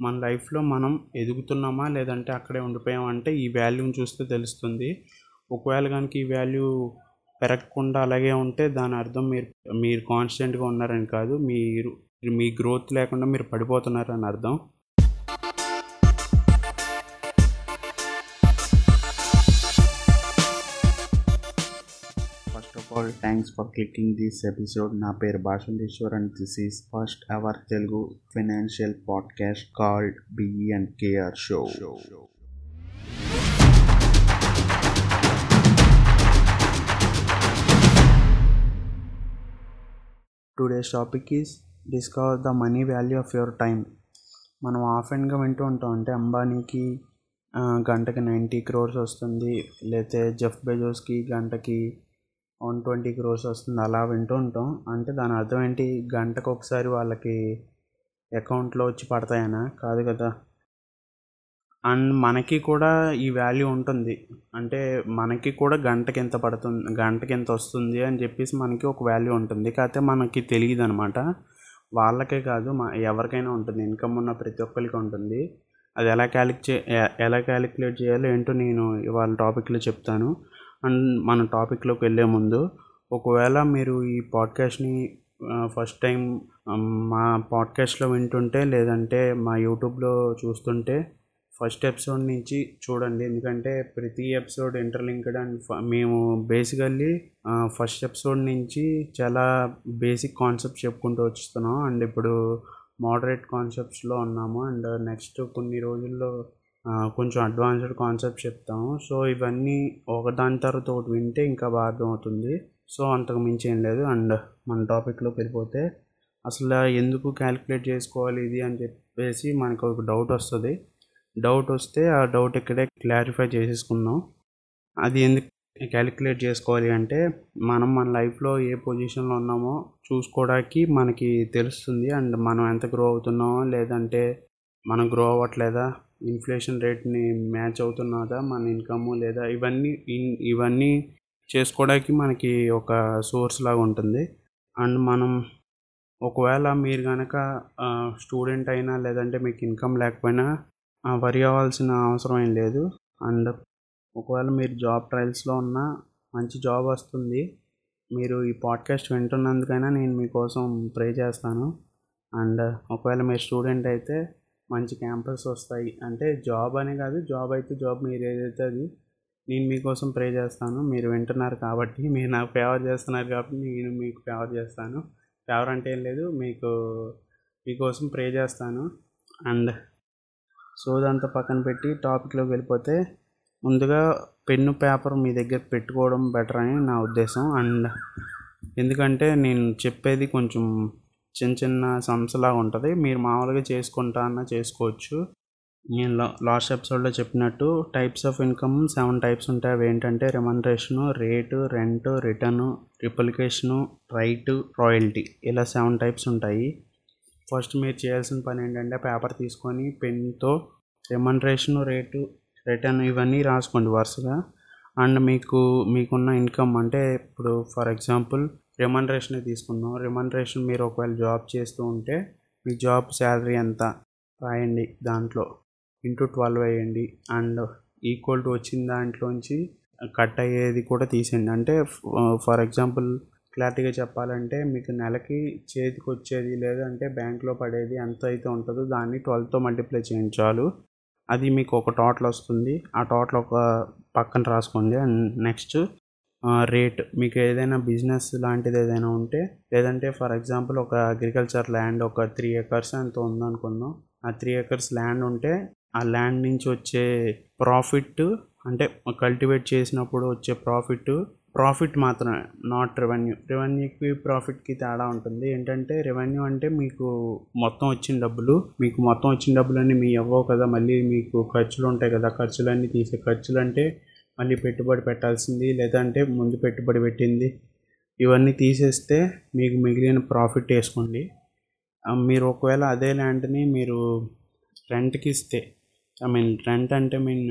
మన లైఫ్లో మనం ఎదుగుతున్నామా? లేదంటే అక్కడే ఉండిపోయామా? అంటే ఈ వాల్యూని చూస్తే తెలుస్తుంది. ఒకవేళ కనుక ఈ వాల్యూ పెరగకుండా అలాగే ఉంటే దాని అర్థం మీరు మీరు కాన్స్టెంట్గా ఉన్నారని కాదు. మీరు మీ గ్రోత్ లేకుండా మీరు పడిపోతున్నారని అర్థం. All thanks for clicking this episode. నా పేరు Bhashanteshwar and this is first our Telugu financial podcast called B E and K R show. Today's topic is discover the money value of your time మనం ఆఫ్ అండ్గా వింటూ ఉంటాం. అంటే అంబానీకి గంటకి ninety crores వస్తుంది. లేతే జెఫ్ బెజోస్కి గంటకి వన్ ట్వంటీ క్రోర్స్ వస్తుంది. అలా వింటూ ఉంటాం. అంటే దాని అర్థం ఏంటి? గంటకు ఒకసారి వాళ్ళకి అకౌంట్లో వచ్చి పడతాయనా? కాదు కదా. అండ్ మనకి కూడా ఈ వాల్యూ ఉంటుంది. అంటే మనకి కూడా గంటకి ఎంత పడుతుంది? గంటకి ఎంత వస్తుంది అని చెప్పేసి మనకి ఒక వాల్యూ ఉంటుంది. కాకపోతే మనకి తెలియదు అనమాట వాళ్ళకే కాదు మా ఎవరికైనా ఉంటుంది. ఇన్కమ్ ఉన్న ప్రతి ఒక్కరికి ఉంటుంది. అది ఎలా క్యాలిక్యు ఎలా క్యాలిక్యులేట్ చేయాలో ఏంటో నేను ఇవాళ టాపిక్లో చెప్తాను. అండ్ మన టాపిక్లోకి వెళ్ళే ముందు ఒకవేళ మీరు ఈ పాడ్కాస్ట్ని ఫస్ట్ టైం మా పాడ్కాస్ట్లో వింటుంటే లేదంటే మా యూట్యూబ్లో చూస్తుంటే ఫస్ట్ ఎపిసోడ్ నుంచి చూడండి. ఎందుకంటే ప్రతి ఎపిసోడ్ ఇంటర్లింక్డ్ అండ్ ఫ- మేము బేసికల్లీ ఫస్ట్ ఎపిసోడ్ నుంచి చాలా బేసిక్ కాన్సెప్ట్ చెప్పుకుంటూ వస్తున్నాం అండ్ ఇప్పుడు మోడరేట్ కాన్సెప్ట్స్లో ఉన్నాము. అండ్ నెక్స్ట్ కొన్ని రోజుల్లో కొంచెం అడ్వాన్స్డ్ కాన్సెప్ట్ చెప్తాము సో ఇవన్నీ ఒకదాని తర్వాత ఒకటి వింటే ఇంకా బాగా అర్థమవుతుంది. సో అంతకు మించి ఏం లేదు. అండ్ మన టాపిక్లోకి వెళ్ళిపోతే అసలు ఎందుకు క్యాలిక్యులేట్ చేసుకోవాలి ఇది అని చెప్పేసి మనకు ఒక డౌట్ వస్తుంది. డౌట్ వస్తే ఆ డౌట్ ఇక్కడే క్లారిఫై చేసేసుకుందాం. అది ఎందుకు క్యాలిక్యులేట్ చేసుకోవాలి అంటే మనం మన లైఫ్లో ఏ పొజిషన్లో ఉన్నామో చూసుకోవడానికి మనకి తెలుస్తుంది. అండ్ మనం ఎంత గ్రో అవుతున్నామో లేదంటే మనం గ్రో అవ్వట్లేదా ఇన్ఫ్లేషన్ రేట్ని మ్యాచ్ అవుతున్నదా? మన ఇన్కమ్ లేదా ఇవన్నీ ఇన్- ఇవన్నీ చేసుకోవడానికి మనకి ఒక సోర్స్ లాగా ఉంటుంది. అండ్ మనం ఒకవేళ మీరు కనుక స్టూడెంట్ అయినా లేదంటే మీకు ఇన్కమ్ లేకపోయినా వరి అవ్వాల్సిన అవసరం ఏం లేదు. అండ్ ఒకవేళ మీరు జాబ్ ట్రయల్స్లో ఉన్నా మంచి జాబ్ వస్తుంది. మీరు ఈ పాడ్కాస్ట్ వింటున్నందుకైనా నేను మీకోసం ప్రే చేస్తాను. అండ్ ఒకవేళ మీరు స్టూడెంట్ అయితే మంచి క్యాంపస్ వస్తాయి. అంటే జాబ్ అనే కాదు జాబ్ అయితే జాబ్ మీరు ఏదైతే అది నేను మీకోసం ప్రే చేస్తాను మీరు వింటున్నారు కాబట్టి మీరు నాకు ఫేవర్ చేస్తున్నారు కాబట్టి నేను మీకు ఫేవర్ చేస్తాను. ఫేవర్ అంటే ఏం లేదు మీకు మీకోసం ప్రే చేస్తాను. అండ్ సోదంతా పక్కన పెట్టి టాపిక్లోకి వెళ్ళిపోతే ముందుగా పెన్ను పేపర్ మీ దగ్గర పెట్టుకోవడం బెటర్ అని నా ఉద్దేశం. అండ్ ఎందుకంటే నేను చెప్పేది కొంచెం చిన్న చిన్న సంస్థలాగా ఉంటుంది. మీరు మామూలుగా చేసుకుంటా అన్న చేసుకోవచ్చు. నేను లాస్ట్ ఎపిసోడ్లో చెప్పినట్టు types of income seven types ఉంటాయి. అవి ఏంటంటే remuneration rate rent return replication right royalty ఇలా సెవెన్ టైప్స్ ఉంటాయి. ఫస్ట్ మీరు చేయాల్సిన పని ఏంటంటే పేపర్ తీసుకొని పెన్తో రెమండరేషన్ రేటు రిటర్న్ ఇవన్నీ రాసుకోండి వరుసగా. అండ్ మీకు మీకున్న ఇన్కమ్ అంటే ఇప్పుడు ఫర్ ఎగ్జాంపుల్ రిమండరేషన్ తీసుకుందాం. రిమండరేషన్ మీరు ఒకవేళ జాబ్ చేస్తూ ఉంటే మీ జాబ్ శాలరీ ఎంత రాయండి దాంట్లో. ఇంటూ ట్వెల్వ్ వేయండి. అండ్ ఈక్వల్ టు వచ్చిన దాంట్లోంచి కట్ అయ్యేది కూడా తీసేయండి. అంటే ఫర్ ఎగ్జాంపుల్ క్లారిటీగా చెప్పాలంటే మీకు నెలకి చేతికి వచ్చేది లేదంటే బ్యాంక్లో పడేది ఎంత అయితే ఉంటుందో దాన్ని ట్వెల్వ్తో మల్టిప్లై చేయండి చాలు. అది మీకు ఒక టోటల్ వస్తుంది. ఆ టోటల్ ఒక పక్కన రాసుకోండి. అండ్ నెక్స్ట్ రేట్ మీకు ఏదైనా బిజినెస్ లాంటిది ఏదైనా ఉంటే లేదంటే ఫర్ ఎగ్జాంపుల్ ఒక అగ్రికల్చర్ ల్యాండ్ ఒక త్రీ ఎకర్స్ ఎంత ఉందనుకుందాం. ఆ త్రీ ఎకర్స్ ల్యాండ్ ఉంటే ఆ ల్యాండ్ నుంచి వచ్చే ప్రాఫిట్ అంటే కల్టివేట్ చేసినప్పుడు వచ్చే ప్రాఫిట్ ప్రాఫిట్ మాత్రమే నాట్ రెవెన్యూ రెవెన్యూకి ప్రాఫిట్కి తేడా ఉంటుంది. ఏంటంటే రెవెన్యూ అంటే మీకు మొత్తం వచ్చిన డబ్బులు మీకు మొత్తం వచ్చిన డబ్బులన్నీ మీ అవ్వవు కదా. మళ్ళీ మీకు ఖర్చులు ఉంటాయి కదా. ఖర్చులన్నీ తీసే ఖర్చులు అంటే మళ్ళీ పెట్టుబడి పెట్టాల్సింది లేదంటే ముందు పెట్టుబడి పెట్టింది. ఇవన్నీ తీసేస్తే మీకు మిగిలిన ప్రాఫిట్ వేసుకోండి. మీరు ఒకవేళ అదే ల్యాండ్ని మీరు రెంట్కి ఇస్తే ఐ మీన్ రెంట్ అంటే మీన్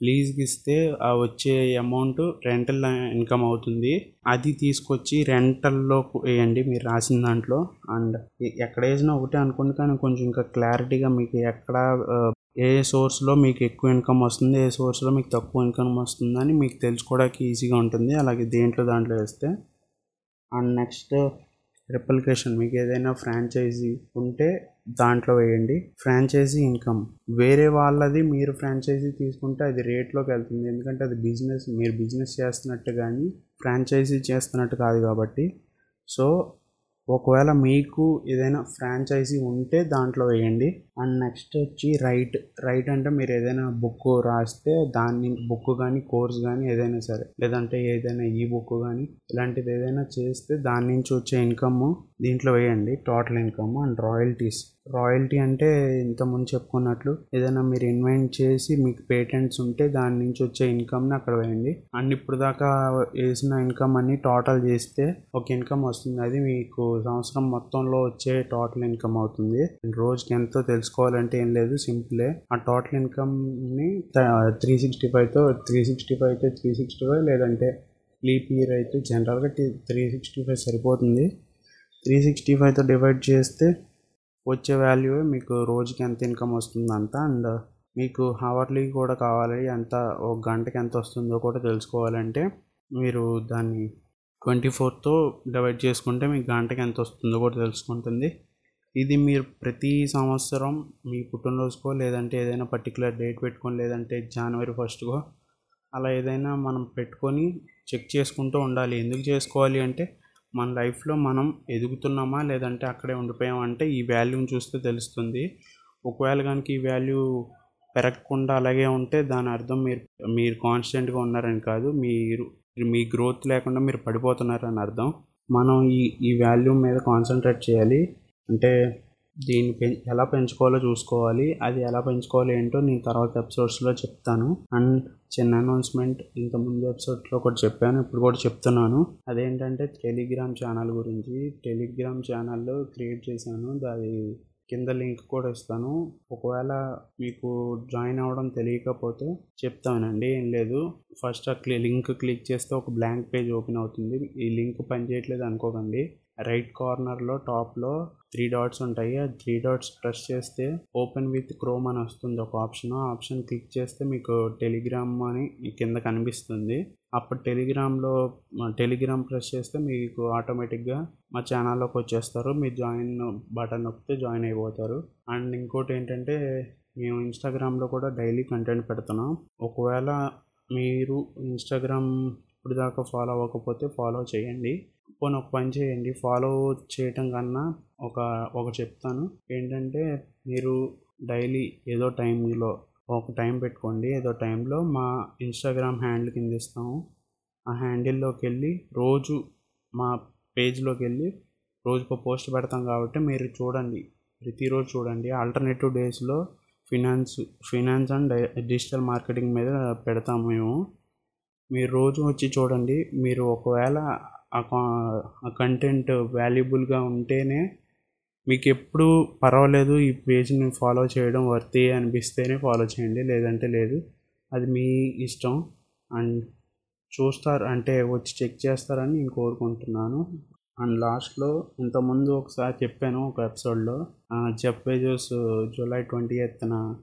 లీజ్కి ఇస్తే ఆ వచ్చే అమౌంట్ రెంటల్ ఇన్కమ్ అవుతుంది. అది తీసుకొచ్చి రెంటల్లో వేయండి మీరు రాసిన దాంట్లో. అండ్ ఎక్కడ వేసినా ఒకటే అనుకోండి కానీ కొంచెం ఇంకా క్లారిటీగా మీకు ఎక్కడ ఏ సోర్స్లో మీకు ఎక్కువ ఇన్కమ్ వస్తుంది ఏ సోర్స్లో మీకు తక్కువ ఇన్కమ్ వస్తుందని మీకు తెలుసుకోవడానికి ఈజీగా ఉంటుంది. అలాగే దేంట్లో దాంట్లో వేస్తే అండ్ నెక్స్ట్ రిప్లికేషన్. మీకు ఏదైనా ఫ్రాంచైజీ ఉంటే దాంట్లో వేయండి. Franchisee income. వేరే వాళ్ళది మీరు ఫ్రాంచైజీ తీసుకుంటే అది రేట్లోకి వెళ్తుంది. ఎందుకంటే అది బిజినెస్ మీరు బిజినెస్ చేస్తున్నట్టు కానీ ఫ్రాంచైజీ చేస్తున్నట్టు కాదు కాబట్టి. సో ఒకవేళ మీకు ఏదైనా ఫ్రాంచైజీ ఉంటే దాంట్లో వేయండి. అండ్ నెక్స్ట్ వచ్చి రైట్ రైట్ అంటే మీరు ఏదైనా బుక్ రాస్తే దాన్ని బుక్ కానీ కోర్స్ కానీ ఏదైనా సరే లేదంటే ఏదైనా ఈ బుక్ కానీ ఇలాంటిది ఏదైనా చేస్తే దాని నుంచి వచ్చే ఇన్కమ్ దీంట్లో వేయండి. Total income and royalties. Royalty అంటే ఇంతకుముందు చెప్పుకున్నట్లు ఏదైనా మీరు ఇన్వెంట్ చేసి మీకు పేటెంట్స్ ఉంటే దాని నుంచి వచ్చే ఇన్కమ్ని అక్కడ వేయండి. అండ్ ఇప్పుడు దాకా వేసిన ఇన్కమ్ అన్ని టోటల్ చేస్తే ఒక ఇన్కమ్ వస్తుంది. అది మీకు సంవత్సరం మొత్తంలో వచ్చే టోటల్ ఇన్కమ్ అవుతుంది. రోజుకి ఎంతో తెలుసుకోవాలంటే ఏం లేదు సింపులే. ఆ టోటల్ ఇన్కమ్ని త్రీ సిక్స్టీ ఫైవ్తో త్రీ సిక్స్టీ ఫైవ్ అయితే త్రీ సిక్స్టీ ఫైవ్ లేదంటే లీప్ ఇయర్ అయితే జనరల్గా త్రీ సిక్స్టీ ఫైవ్ సరిపోతుంది. త్రీ సిక్స్టీ ఫైవ్తో డివైడ్ చేస్తే వచ్చే వాల్యూ మీకు రోజుకి ఎంత ఇన్కమ్ వస్తుంది అంత అండ్ మీకు హవర్లీ కూడా కావాలి ఎంత ఒక గంటకి ఎంత వస్తుందో కూడా తెలుసుకోవాలంటే మీరు దాన్ని ట్వంటీ ఫోర్తో డివైడ్ చేసుకుంటే మీకు గంటకి ఎంత వస్తుందో కూడా తెలుసుకుంటుంది. ఇది మీరు ప్రతి సంవత్సరం మీ పుట్టినరోజుకో లేదంటే ఏదైనా పర్టికులర్ డేట్ పెట్టుకొని లేదంటే జనవరి ఫస్ట్కో అలా ఏదైనా మనం పెట్టుకొని చెక్ చేసుకుంటూ ఉండాలి. ఎందుకు చేసుకోవాలి అంటే మన లైఫ్లో మనం ఎదుగుతున్నామా? లేదంటే అక్కడే ఉండిపోయామా? అంటే ఈ వాల్యూని చూస్తే తెలుస్తుంది. ఒకవేళ కనుక ఈ వాల్యూ పెరగకుండా అలాగే ఉంటే దాని అర్థం మీరు మీరు కాన్స్టెంట్గా ఉన్నారని కాదు మీరు మీ గ్రోత్ లేకుండా మీరు పడిపోతున్నారని అర్థం. మనం ఈ ఈ వాల్యూ మీద కాన్సన్ట్రేట్ చేయాలి. అంటే దీన్ని పెం ఎలా పెంచుకోవాలో చూసుకోవాలి. అది ఎలా పెంచుకోవాలి ఏంటో నేను తర్వాత ఎపిసోడ్స్లో చెప్తాను. అండ్ చిన్న అనౌన్స్మెంట్ ఇంత ముందు ఎపిసోడ్లో కూడా చెప్పాను ఇప్పుడు కూడా చెప్తున్నాను. అదేంటంటే టెలిగ్రామ్ ఛానల్ గురించి. టెలిగ్రామ్ ఛానల్లో క్రియేట్ చేశాను. దాని కింద లింక్ కూడా ఇస్తాను. ఒకవేళ మీకు జాయిన్ అవ్వడం తెలియకపోతే చెప్తానండి. ఏం లేదు. ఫస్ట్ ఆ లింక్ క్లిక్ చేస్తే ఒక బ్లాంక్ పేజ్ ఓపెన్ అవుతుంది. ఈ లింక్ పనిచేయట్లేదు అనుకోకండి. రైట్ కార్నర్లో టాప్లో త్రీ డాట్స్ ఉంటాయి. ఆ త్రీ డాట్స్ ప్రెస్ చేస్తే ఓపెన్ విత్ క్రోమ్ అని వస్తుంది ఒక ఆప్షన్. ఆ ఆప్షన్ క్లిక్ చేస్తే మీకు టెలిగ్రామ్ అని కింద కనిపిస్తుంది. అప్పుడు టెలిగ్రామ్లో టెలిగ్రామ్ ప్రెస్ చేస్తే మీకు ఆటోమేటిక్గా మా ఛానల్లోకి వచ్చేస్తారు. మీరు జాయిన్ బటన్ నొక్కితే జాయిన్ అయిపోతారు. అండ్ ఇంకోటి ఏంటంటే మేము ఇన్స్టాగ్రామ్లో కూడా డైలీ కంటెంట్ పెడుతున్నాం. ఒకవేళ మీరు ఇన్స్టాగ్రామ్ ఇప్పుడు దాకా ఫాలో అవ్వకపోతే ఫాలో చేయండి. పోనీ ఒక పని చేయండి. ఫాలో చేయటం కన్నా ఒక ఒక చెప్తాను. ఏంటంటే మీరు డైలీ ఏదో టైంలో ఒక టైం పెట్టుకోండి. ఏదో టైంలో మా ఇన్స్టాగ్రామ్ హ్యాండిల్ కింద ఇస్తాము. ఆ హ్యాండిల్లోకి వెళ్ళి రోజు మా పేజ్లోకి వెళ్ళి రోజుకు పోస్ట్ పెడతాం కాబట్టి మీరు చూడండి. ప్రతిరోజు చూడండి. ఆల్టర్నేటివ్ డేస్లో finance finance and digital marketing మీద పెడతాము మేము. మీరు రోజు వచ్చి చూడండి. మీరు ఒకవేళ ఆ కంటెంట్ వాల్యుబుల్గా ఉంటేనే మీకు ఎప్పుడు పర్వాలేదు ఈ పేజ్ని ఫాలో చేయడం వర్తి అనిపిస్తేనే ఫాలో చేయండి లేదంటే లేదు. అది మీ ఇష్టం. అండ్ చూస్తారు అంటే వచ్చి చెక్ చేస్తారని నేను కోరుకుంటున్నాను. అండ్ లాస్ట్లో ఇంతకుముందు ఒకసారి చెప్పాను ఒక ఎపిసోడ్లో జెఫ్ బెజోస్ జూలై ట్వంటీ ఎయిత్న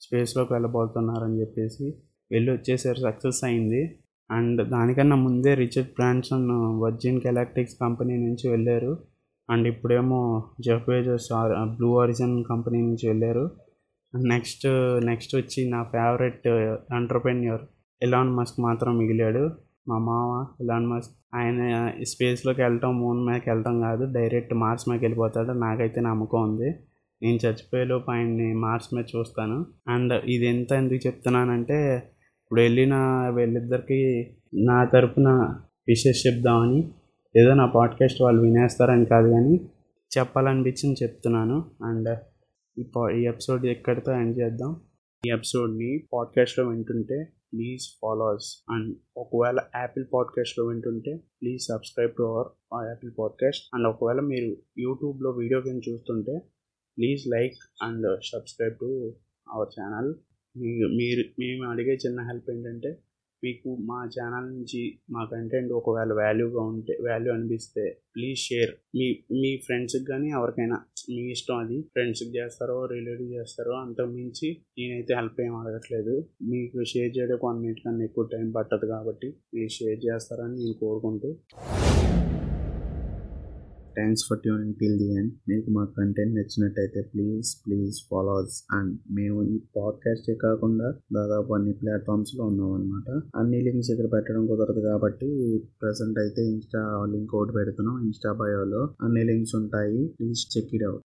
స్పేస్లోకి వెళ్ళబోతున్నారని చెప్పేసి వెళ్ళి వచ్చేసారు సక్సెస్ అయింది. అండ్ దానికన్నా ముందే Richard Branson Virgin Galactics company నుంచి వెళ్ళారు. అండ్ ఇప్పుడేమో Jeff Bezos Blue Origin company నుంచి వెళ్ళారు. నెక్స్ట్ నెక్స్ట్ వచ్చి నా ఫేవరెట్ ఎంటర్ప్రెన్యూర్ ఎలాన్ మస్క్ మాత్రం మిగిలాడు. మా మామ ఎలాన్ మస్క్ ఆయన స్పేస్లోకి వెళ్ళటం మూన్ మీదకి వెళ్ళటం కాదు డైరెక్ట్ మార్స్ మీదకి వెళ్ళిపోతాడు. నాకైతే నమ్మకం ఉంది. నేను చచ్చిపోయేలోపు ఆయన్ని మార్స్ మీద చూస్తాను. అండ్ ఇది ఎంత ఎందుకు చెప్తున్నానంటే ఇప్పుడు వెళ్ళిన వీళ్ళిద్దరికి నా తరపున విషెస్ చెప్దామని ఏదో నా పాడ్కాస్ట్ వాళ్ళు వినేస్తారని కాదు కానీ చెప్పాలనిపించింది చెప్తున్నాను. అండ్ ఈ పా ఈ ఎపిసోడ్ ఎక్కడితో ఎండ్ చేద్దాం? ఈ ఎపిసోడ్ని పాడ్కాస్ట్లో వింటుంటే ప్లీజ్ ఫాలోవర్స్ అండ్ ఒకవేళ యాపిల్ పాడ్కాస్ట్లో వింటుంటే please subscribe to our Apple podcast. And ఒకవేళ మీరు యూట్యూబ్లో వీడియో గేమ్ చూస్తుంటే please like and subscribe to our channel. మీరు మేము అడిగే చిన్న హెల్ప్ ఏంటంటే మీకు మా ఛానల్ నుంచి మా కంటెంట్ ఒకవేళ వాల్యూగా ఉంటే వాల్యూ అనిపిస్తే ప్లీజ్ షేర్ మీ మీ ఫ్రెండ్స్కి కానీ ఎవరికైనా మీ ఇష్టం అది ఫ్రెండ్స్కి చేస్తారో రిలేటివ్ చేస్తారో అంతకు మించి నేనైతే హెల్ప్ ఏం అడగట్లేదు. మీకు షేర్ చేయడానికి వన్ మినిట్ కన్నా ఎక్కువ టైం పట్టదు కాబట్టి మీరు షేర్ చేస్తారని నేను కోరుకుంటూ thanks for tuning till the end మీకు మా కంటెంట్ నచ్చినట్టయితే please please follow us and మేము ఈ పాడ్కాస్టే కాకుండా దాదాపు అన్ని ప్లాట్ఫామ్స్లో ఉన్నాం అనమాట అన్ని లింక్స్ ఇక్కడ పెట్టడం కుదరదు కాబట్టి ప్రజెంట్ అయితే ఇన్స్టా లింక్ ఒకటి పెడుతున్నాం ఇన్స్టా బయోలో అన్ని లింక్స్ ఉంటాయి. Please check it out